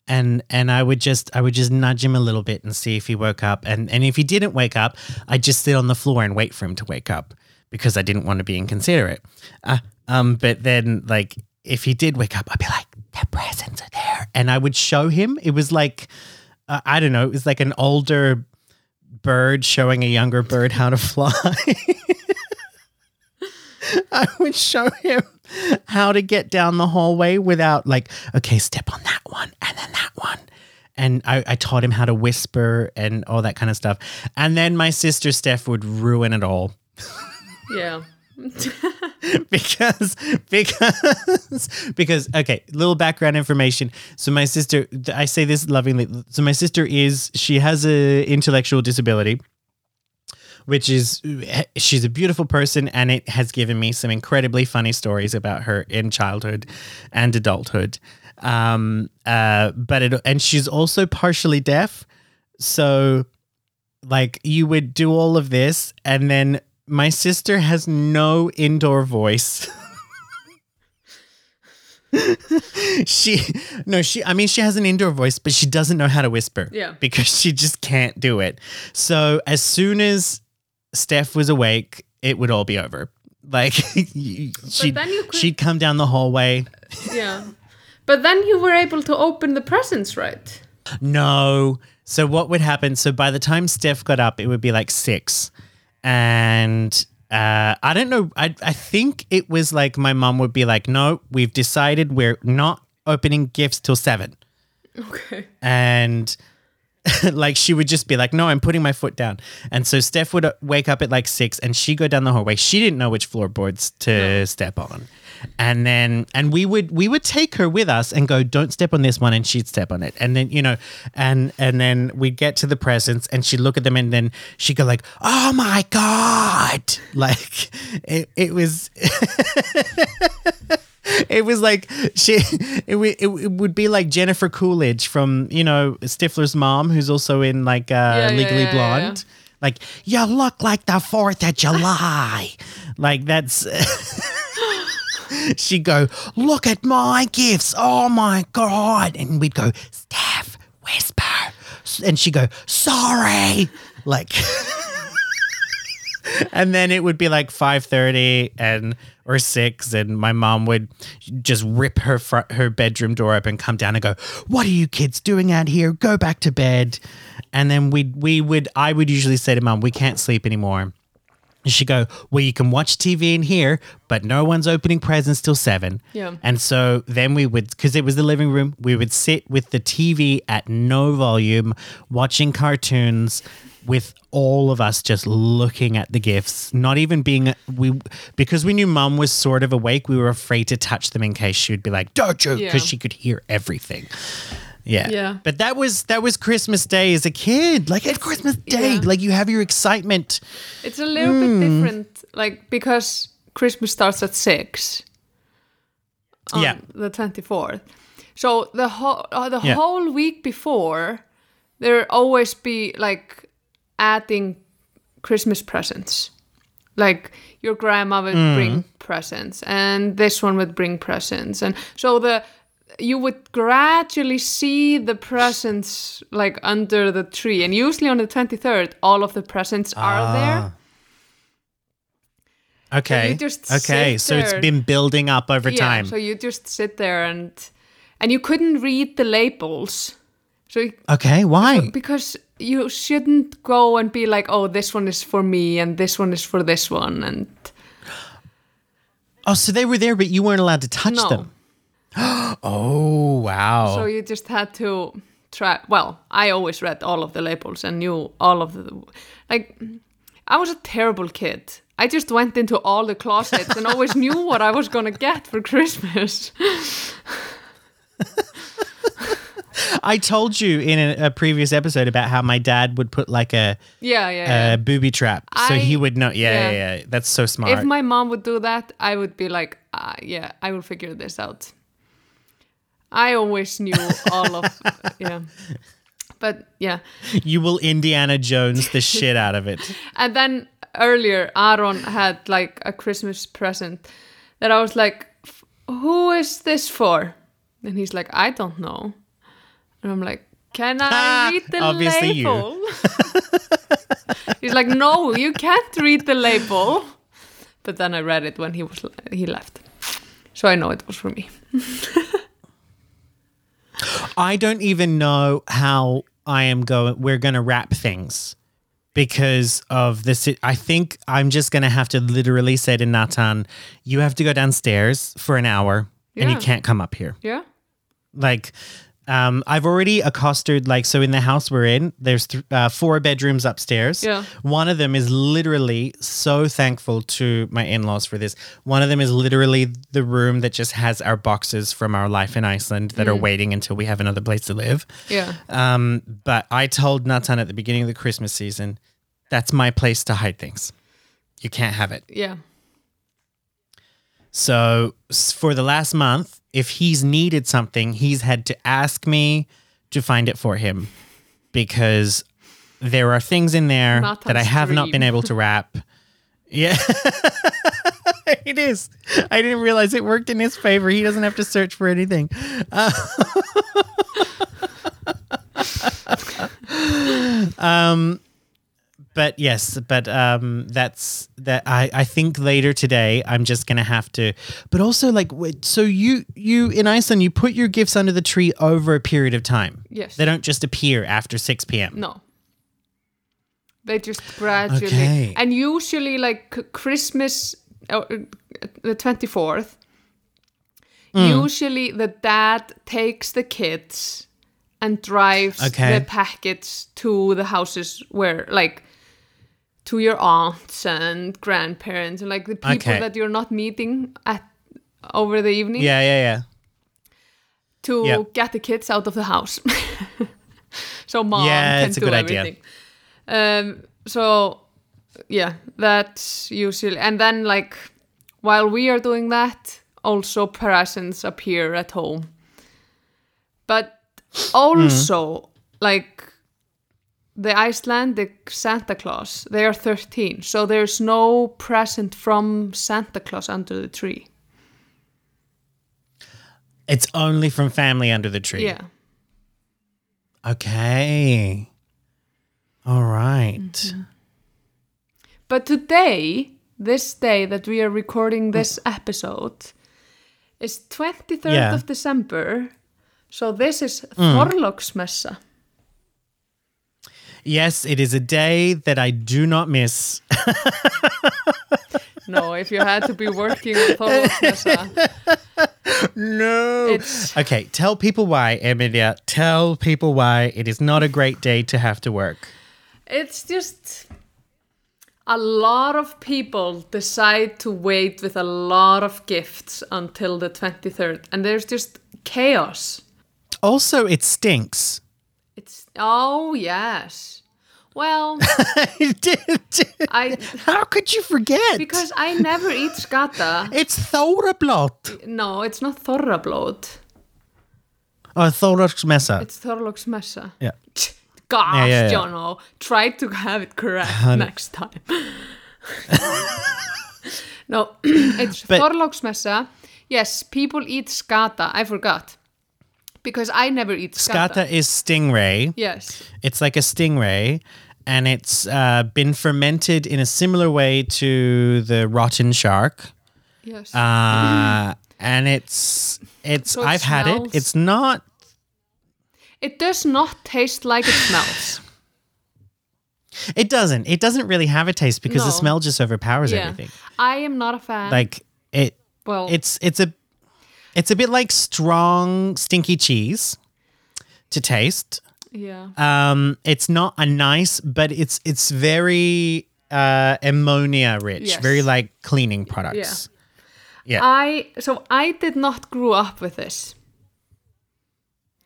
And and I would just I would just nudge him a little bit and see if he woke up. And and if he didn't wake up, I'd just sit on the floor and wait for him to wake up because I didn't want to be inconsiderate. Uh, um, but then like if he did wake up, I'd be like, the presents are there. And I would show him. It was like, uh, I don't know, it was like an older bird showing a younger bird how to fly. <laughs> I would show him how to get down the hallway without, like, okay, step on that one and then that one. And I, I taught him how to whisper and all that kind of stuff. And then my sister Steph would ruin it all Yeah. <laughs> because because because okay little background information. So my sister i say this lovingly. So my sister is she has a intellectual disability which is she's a beautiful person and it has given me some incredibly funny stories about her in childhood and adulthood. Um uh but it and she's also partially deaf. So like you would do all of this and then my sister has no indoor voice <laughs> she no she i mean she has an indoor voice but she doesn't know how to whisper Yeah. because she just can't do it so as soon as steph was awake it would all be over like <laughs> she'd, could- she'd come down the hallway Yeah. But then you were able to open the presents, right? No. So what would happen? So by the time Steph got up, it would be like six, and uh, I don't know. I I think it was like my mom would be like, "No, we've decided we're not opening gifts till seven. Okay. and <laughs> like she would just be like, "No, I'm putting my foot down." And so Steph would uh, wake up at like six, and she go down the hallway. She didn't know which floorboards to step on, and then and we would we would take her with us and go, "Don't step on this one," and she'd step on it, and then you know, and and then we'd get to the presents, and she'd look at them, and then she'd go like, "Oh my god!" <laughs> Like it it was. <laughs> It was like she. <laughs> It, w- it, would be like Jennifer Coolidge from you know Stifler's mom, who's also in like uh, yeah, Legally yeah, yeah, Blonde. Like you look like the Fourth of July. like that's. She'd go, look at my gifts. Oh my god! And we'd go, Steph, whisper. And she'd go, sorry. Like. <laughs> and then it would be like 5.30 and or 6 and my mom would just rip her her bedroom door open come down and go what are you kids doing out here go back to bed and then we we would i would usually say to mom we can't sleep anymore and she'd go well you can watch tv in here but no one's opening presents till 7 Yeah. and so then we would because it was the living room we would sit with the tv at no volume watching cartoons with all of us just looking at the gifts, not even being we because we knew mum was sort of awake. We were afraid to touch them in case she would be like, "Don't you?" Yeah. because she could hear everything. Yeah, Yeah. But that was that was Christmas Day as a kid. Like at Christmas Day, Yeah. like you have your excitement. It's a little Hmm. bit different, like because Christmas starts at six. On Yeah. the twenty fourth. So the whole uh, the Yeah. whole week before, there always be like adding Christmas presents. Like your grandma would Mm. bring presents, and this one would bring presents, and so the you would gradually see the presents like under the tree, and usually on the twenty third, all of the presents are ah. there. Okay. just okay. So it's been building up over yeah, time. So you just sit there and and you couldn't read the labels. So you- Okay, why? because you shouldn't go and be like, oh, this one is for me and this one is for this one, and Oh, so they were there, but you weren't allowed to touch no. them. <gasps> Oh, wow. So you just had to try. Well, I always read all of the labels and knew all of the. Like, I was a terrible kid. I just went into all the closets and always <laughs> knew what I was gonna get for Christmas. <laughs> I told you in a, previous episode about how my dad would put like a, yeah, yeah. yeah. a booby trap, so I- he would know. Yeah, yeah, yeah. yeah. That's so smart. if my mom would do that, I would be like, ah, yeah, I will figure this out. I always knew all of, <laughs> yeah. But yeah, you will Indiana Jones the shit out of it. <laughs> And then earlier, Aaron had like a Christmas present that I was like, "Who is this for?" And he's like, "I don't know." And I'm like, "Can I <laughs> read the Obviously you. label?" he's like, "No, you can't read the label." But then I read it when he was he left, so I know it was for me. I don't even know how I am going. We're going to wrap things because of this. I think I'm just going to have to literally say to Nathan, you have to go downstairs for an hour and you can't come up here. Yeah. Like, um, I've already accosted, like, so in the house we're in, there's th- uh, four bedrooms upstairs. Yeah. One of them is literally so thankful to my in laws for this. One of them is literally the room that just has our boxes from our life in Iceland that are waiting until we have another place to live. Yeah. Um, but I told Nathan at the beginning of the Christmas season, that's my place to hide things. You can't have it. Yeah. So for the last month, if he's needed something, he's had to ask me to find it for him because there are things in there Not that I have not been able to wrap. Yeah. <laughs> it is. I didn't realize it worked in his favor. He doesn't have to search for anything. Uh, <laughs> um but yes, but um, that's that. I, I think later today I'm just gonna have to. But also, like, so you you in Iceland you put your gifts under the tree over a period of time. Yes. They don't just appear after six p.m. No. They just gradually. Okay. And usually, like Christmas, uh, uh, the 24th, Mm. usually the dad takes the kids and drives Okay. the packets to the houses where, like, to your aunts and grandparents and like the people Okay. that you're not meeting at over the evening Yeah, yeah, yeah. to Yep. get the kids out of the house. <laughs> so mom Yeah, can it's a do good idea. everything. Um so yeah, that's usually and then like while we are doing that, also presents appear at home. But also like the Icelandic Santa Claus, they are 13, so there's no present from Santa Claus under the tree. It's only from family under the tree. Yeah. Okay. All right. Mm-hmm. But today, this day that we are recording this episode, is 23rd Yeah. of December. So this is Þorláksmessa. Yes, it is a day that I do not miss. No, if you had to be working on Þorláksmessa, No. it's Okay, tell people why, Emilia. Tell people why it is not a great day to have to work. it's just a lot of people decide to wait with a lot of gifts until the 23rd and there's just chaos. Also, it stinks. It's oh yes. Well, <laughs> I How could you forget? because I never eat skata. <laughs> it's Thorablot. No, it's not Þorrablót. Oh, Thorablot. It's Þorláksmessa. Yeah. Gosh, Yeah, yeah, yeah. Jono, try to have it correct next time. <laughs> no, <clears throat> it's But-. Yes, people eat skata. I forgot because I never eat skata. Skata is stingray. Yes. It's like a stingray, and it's uh, been fermented in a similar way to the rotten shark. Yes. Uh, <laughs> and it's it's So it I've had it. It's not It does not taste like it smells. <laughs> it doesn't. It doesn't really have a taste because the smell just overpowers yeah. everything. I am not a fan. Like it well, it's it's a it's a bit like strong stinky cheese to taste. yeah. Um it's not a nice but it's it's very uh ammonia rich, Yes. very like cleaning products. Yeah. yeah. I so I did not grow up with this.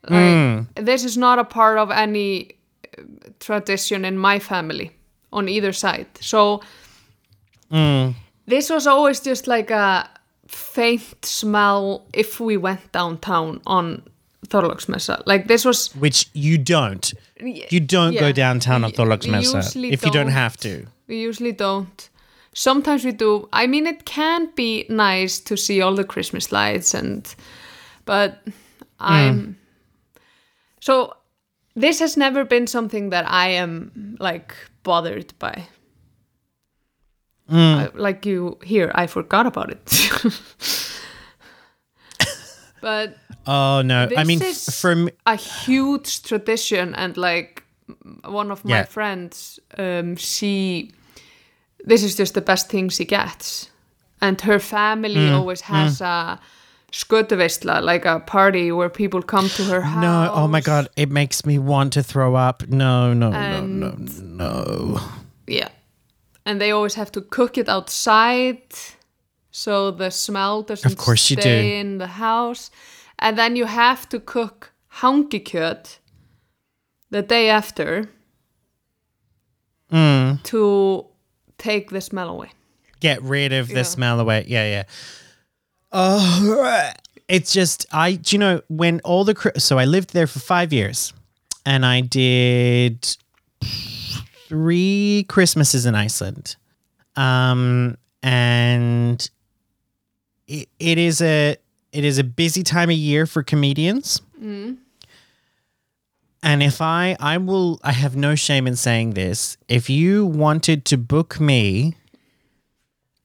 Like, Mm. This is not a part of any uh, tradition in my family on either side. So Mm. this was always just like a faint smell if we went downtown on Þorláksmessa. Like this was Which you don't. You don't go downtown on Thorlaksmessa if you don't don't. have to. We usually don't. Sometimes we do. I mean, it can be nice to see all the Christmas lights, and but hmm. I'm so this has never been something that I am like bothered by. I- like you here, I forgot about it. <laughs> but Oh no. I mean is- f- for a huge tradition and like one of my Yeah. friends um she this is just the best thing she gets and her family Mm, always has a skötuveisla like a party where people come to her house no, oh my god, it makes me want to throw up. No, no, no, no, no. yeah and they always have to cook it outside so the smell doesn't course you do. stay in the house and then you have to cook hangikjöt the day after Mm. to take the smell away Get rid of the Yeah. smell away. Yeah, yeah. Oh, it's just I. Do you know when all the so I lived there for five years, and I did three Christmases in Iceland, um, and it, it is a it is a busy time of year for comedians. And if I I will I have no shame in saying this. If you wanted to book me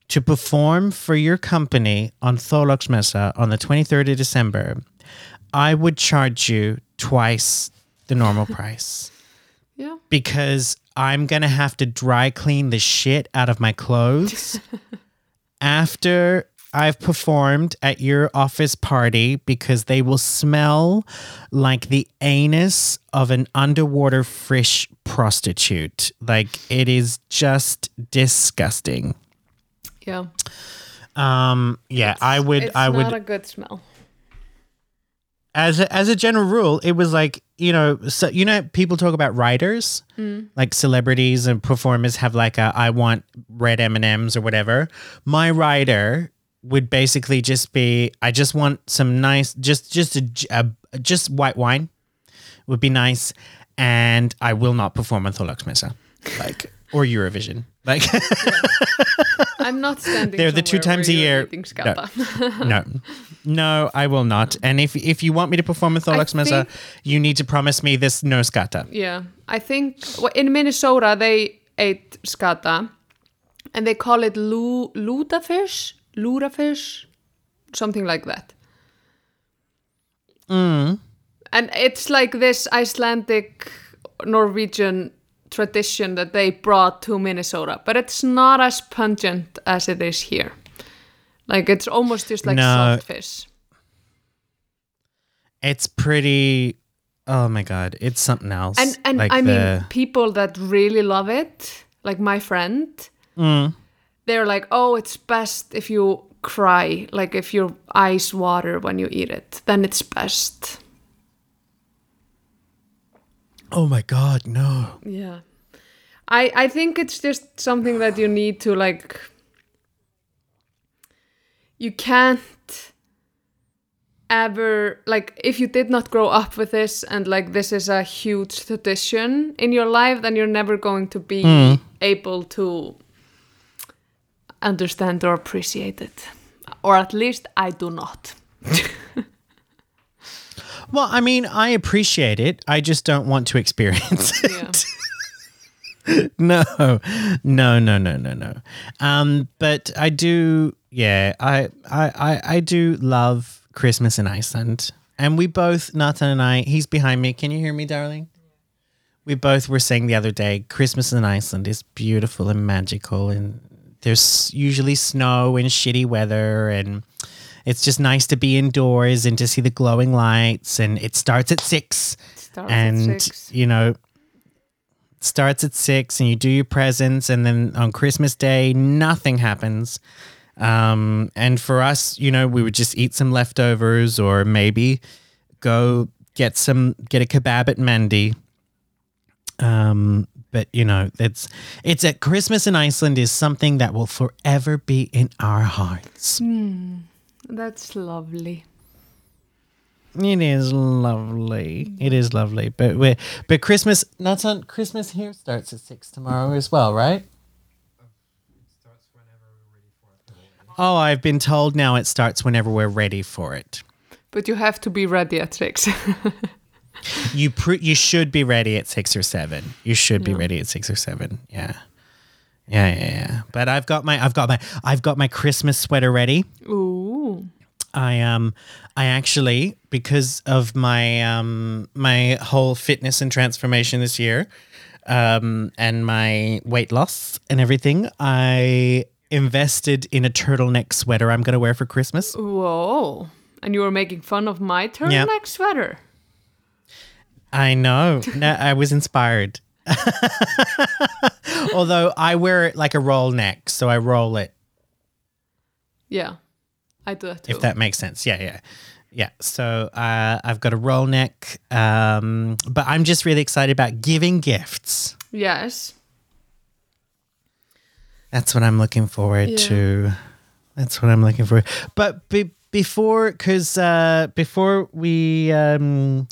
to perform for your company on Thorlaksmessa on the 23rd of December, I would charge you twice the normal <laughs> price yeah because I'm going to have to dry clean the shit out of my clothes <laughs> after I've performed at your office party because they will smell like the anus of an underwater fish prostitute. Like it is just disgusting. yeah Um yeah, I would it's I not would a good smell as a, as a general rule, it was like you know, so you know, people talk about writers, mm. like celebrities and performers have like a I want red M and M's or whatever. My writer would basically just be I just want some nice, just just a, a- just white wine would be nice, and I will not perform on Thorlaksmessa, like or Eurovision, like <laughs> i'm not standing They're the two times a year- eating skata. <laughs> no. No, I will not. And if if you want me to perform in Thorlaksmessa, think- you need to promise me this no skata. yeah i think well, in minnesota they ate skata and they call it lu- ludafish ludafish something like that Mm. and it's like this icelandic norwegian tradition that they brought to minnesota but it's not as pungent as it is here like it's almost just like No. salt fish It's pretty. Oh my god, it's something else. and and Like i the- mean people that really love it like my friend Mm. they're like oh it's best if you cry like if your eyes water when you eat it then it's best oh my god, no. yeah. I i think it's just something that you need to like you can't ever like if you did not grow up with this and like this is a huge tradition in your life then you're never going to be hmm. able to understand or appreciate it. Or at least i do not <laughs> Well, I mean, I appreciate it. I just don't want to experience <laughs> it. yeah <laughs> no, no, no, no, no, no. Um, but I do. Yeah, I, I, I, I do love Christmas in Iceland. And we both, Nathan and I, he's behind me. Can you hear me, darling? We both were saying the other day, Christmas in Iceland is beautiful and magical. And there's usually snow and shitty weather. And it's just nice to be indoors and to see the glowing lights. And it starts at six. Starts and, at six. you know, starts at six and you do your presents. And then on Christmas Day, nothing happens. Um, and for us, you know, we would just eat some leftovers or maybe go get some get a kebab at Mandi. Um, but you know, it's it's at Christmas in Iceland is something that will forever be in our hearts. That's lovely. It is lovely. It is lovely. But we but Christmas not on Christmas here starts at six tomorrow as well, right? Starts whenever we're ready for it. Oh, I've been told now it starts whenever we're ready for it. But you have to be ready at six. <laughs> You pr- you should be ready at six or seven. You should be ready at six or seven. Yeah. Yeah, yeah, yeah. But I've got my I've got my I've got my Christmas sweater ready. Ooh. I um I actually because of my um my whole fitness and transformation this year um and my weight loss and everything, I invested in a turtleneck sweater I'm going to wear for Christmas. Whoa. And you were making fun of my turtleneck sweater. I know. No, I was inspired. <laughs> Although I wear it like a roll neck, so I roll it Yeah. I do too. if that makes sense. Yeah, yeah. Yeah. So uh, I've got a roll neck. Um, but I'm just really excited about giving gifts. yes. That's what I'm looking forward Yeah. to. That's what I'm looking for. But be- before, because uh, before we um,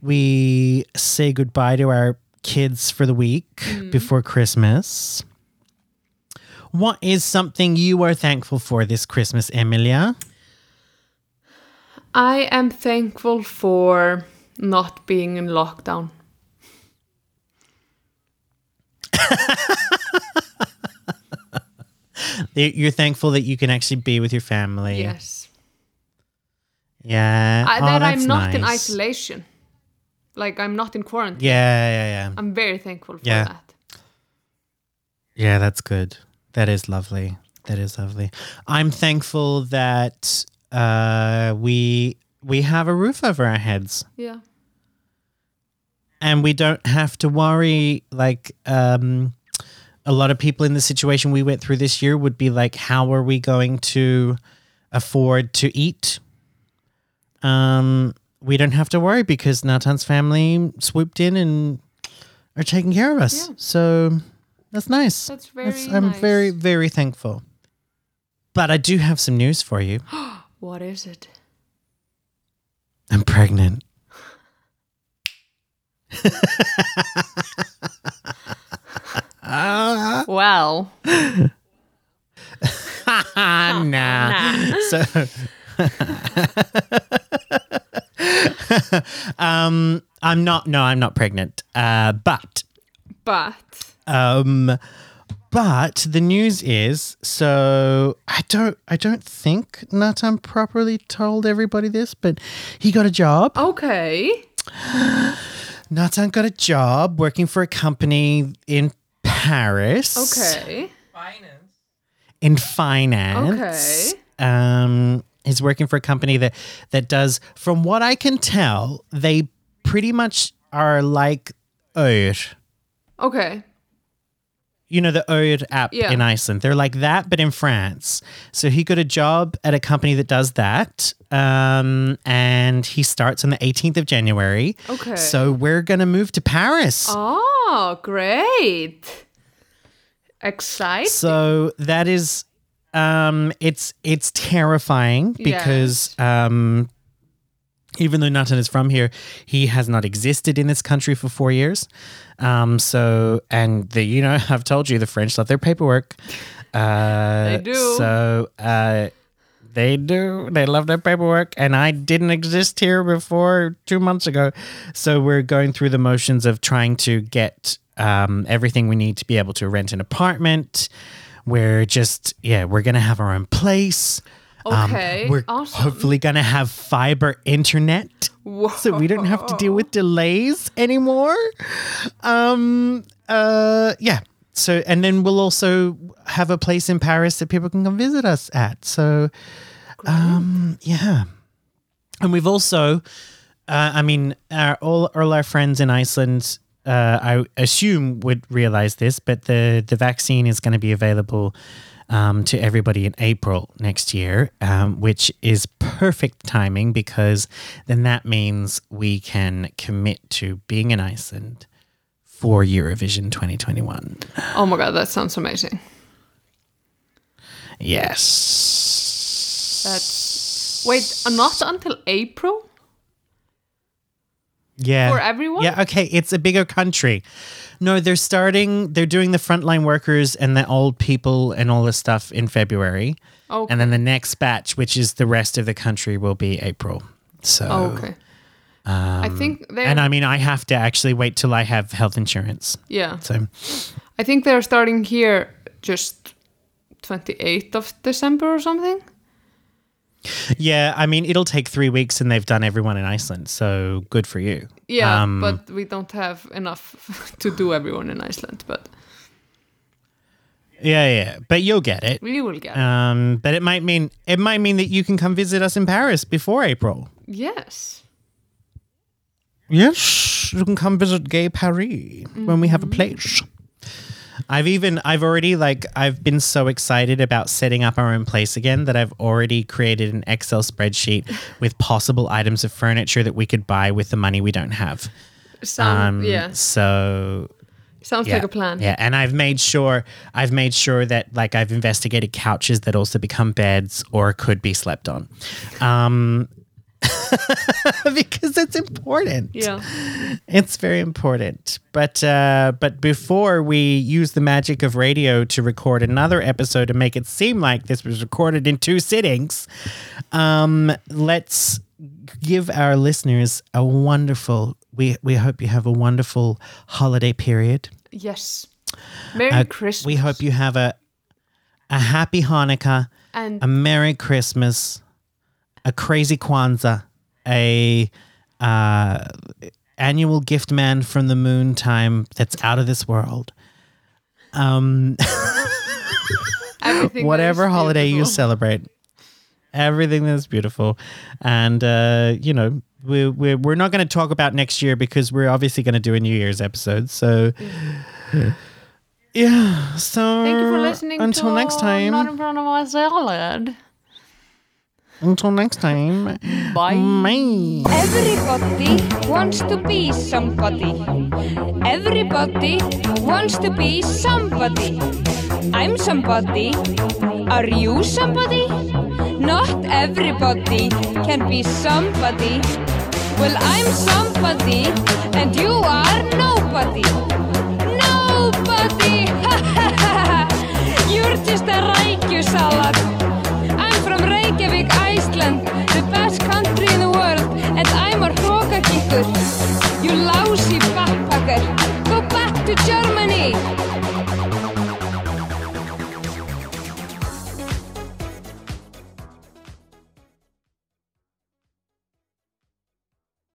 we say goodbye to our kids for the week before Christmas, what is something you are thankful for this Christmas, Emilia? I am thankful for not being in lockdown. <laughs> You- You're thankful that you can actually be with your family. Yes. Yeah. I, Oh, that that's I'm not in isolation. Like I'm not in quarantine. Yeah, yeah, yeah. I'm very thankful for Yeah. that. Yeah, that's good. That is lovely. That is lovely. I'm thankful that uh, we we have a roof over our heads Yeah. and we don't have to worry like um, a lot of people in the situation we went through this year would be like how are we going to afford to eat um, we don't have to worry because Nathan's family swooped in and are taking care of us Yeah. so that's nice That's very I'm nice. very, very thankful. But I do have some news for you. <gasps> What is it? I'm pregnant. <laughs> Well, Ah, <laughs> nah. <laughs> So, um, I'm not. No, I'm not pregnant. Uh, but, but um, but the news is. So I don't. I don't think Nathan properly told everybody this, but he got a job. okay. <gasps> Nathan got a job working for a company in Paris. Okay. Finance. In finance. Okay. Um, he's working for a company that that does, from what I can tell, they pretty much are like Aur. Okay. You know the Aur app Yeah. in Iceland. They're like that, but in France. So he got a job at a company that does that. Um, and he starts on the 18th of January. Okay. So we're gonna move to Paris. Oh, great. Exciting. So that is um it's it's terrifying because um even though Nathan is from here, he has not existed in this country for four years. Um so and the you know, <laughs> I've told you the French love their paperwork. Uh They do. so uh they do. They love their paperwork, and I didn't exist here before two months ago. So we're going through the motions of trying to get um, everything we need to be able to rent an apartment. We're just, yeah, we're gonna have our own place. Okay, Um, we're awesome. hopefully going to have fiber internet so we don't have to deal with delays anymore. Um, uh, yeah. So, and then we'll also have a place in Paris that people can come visit us at. So, um, yeah. And we've also, uh, I mean, our, all, all our friends in Iceland, uh, I assume would realize this, but the, the vaccine is going to be available um, to everybody in April next year, um, which is perfect timing because then that means we can commit to being in Iceland for Eurovision 2021. Oh my god, that sounds amazing. Yes. That's wait, uh, not until April yeah. for everyone. Yeah, okay, it's a bigger country. No, they're starting, they're doing the frontline workers and the old people and all this stuff in February. Okay. And then the next batch, which is the rest of the country, will be April. So, okay. I think they're um, and I mean, I have to actually wait till I have health insurance. yeah. So, I think they're starting here just 28th of December or something. Yeah, I mean, it'll take three weeks and they've done everyone in Iceland. So, good for you. Yeah, Um, but we don't have enough <laughs> to do everyone in Iceland, but Yeah, yeah, but you'll get it. we will get. Um, but it might mean it might mean that you can come visit us in Paris before April. yes. Yes, you can come visit Gay Paris when we have a place. I've even I've already like I've been so excited about setting up our own place again that I've already created an Excel spreadsheet with possible items of furniture that we could buy with the money we don't have. Sound, Um, yeah. So Sounds yeah, like a plan. Yeah, and I've made sure I've made sure that like I've investigated couches that also become beds or could be slept on, um, <laughs> because it's important. Yeah. It's very important. But uh, but before we use the magic of radio to record another episode and make it seem like this was recorded in two sittings, um, let's give our listeners a wonderful. We we hope you have a wonderful holiday period. Yes. Merry Uh, Christmas. We hope you have a a happy Hanukkah, and a Merry Christmas, a crazy Kwanzaa, a uh, annual gift man from the moon time that's out of this world. Um, whatever holiday you celebrate, everything that's beautiful, and uh, you know. We, we, we're not going to talk about next year because we're obviously going to do a New Year's episode. So, yeah. So, Thank you for listening Until next time. Not in front of my salad. Until next time. Bye. Everybody wants to be somebody. Everybody wants to be somebody. I'm somebody. Are you somebody? Not everybody can be somebody. Well, I'm somebody, and you are nobody. Nobody! <laughs> You're just a Reikiu salad. Reykjavík, Iceland The best country in the world And I'm a hróka kikkur You lousy backpacker. Go back to Germany.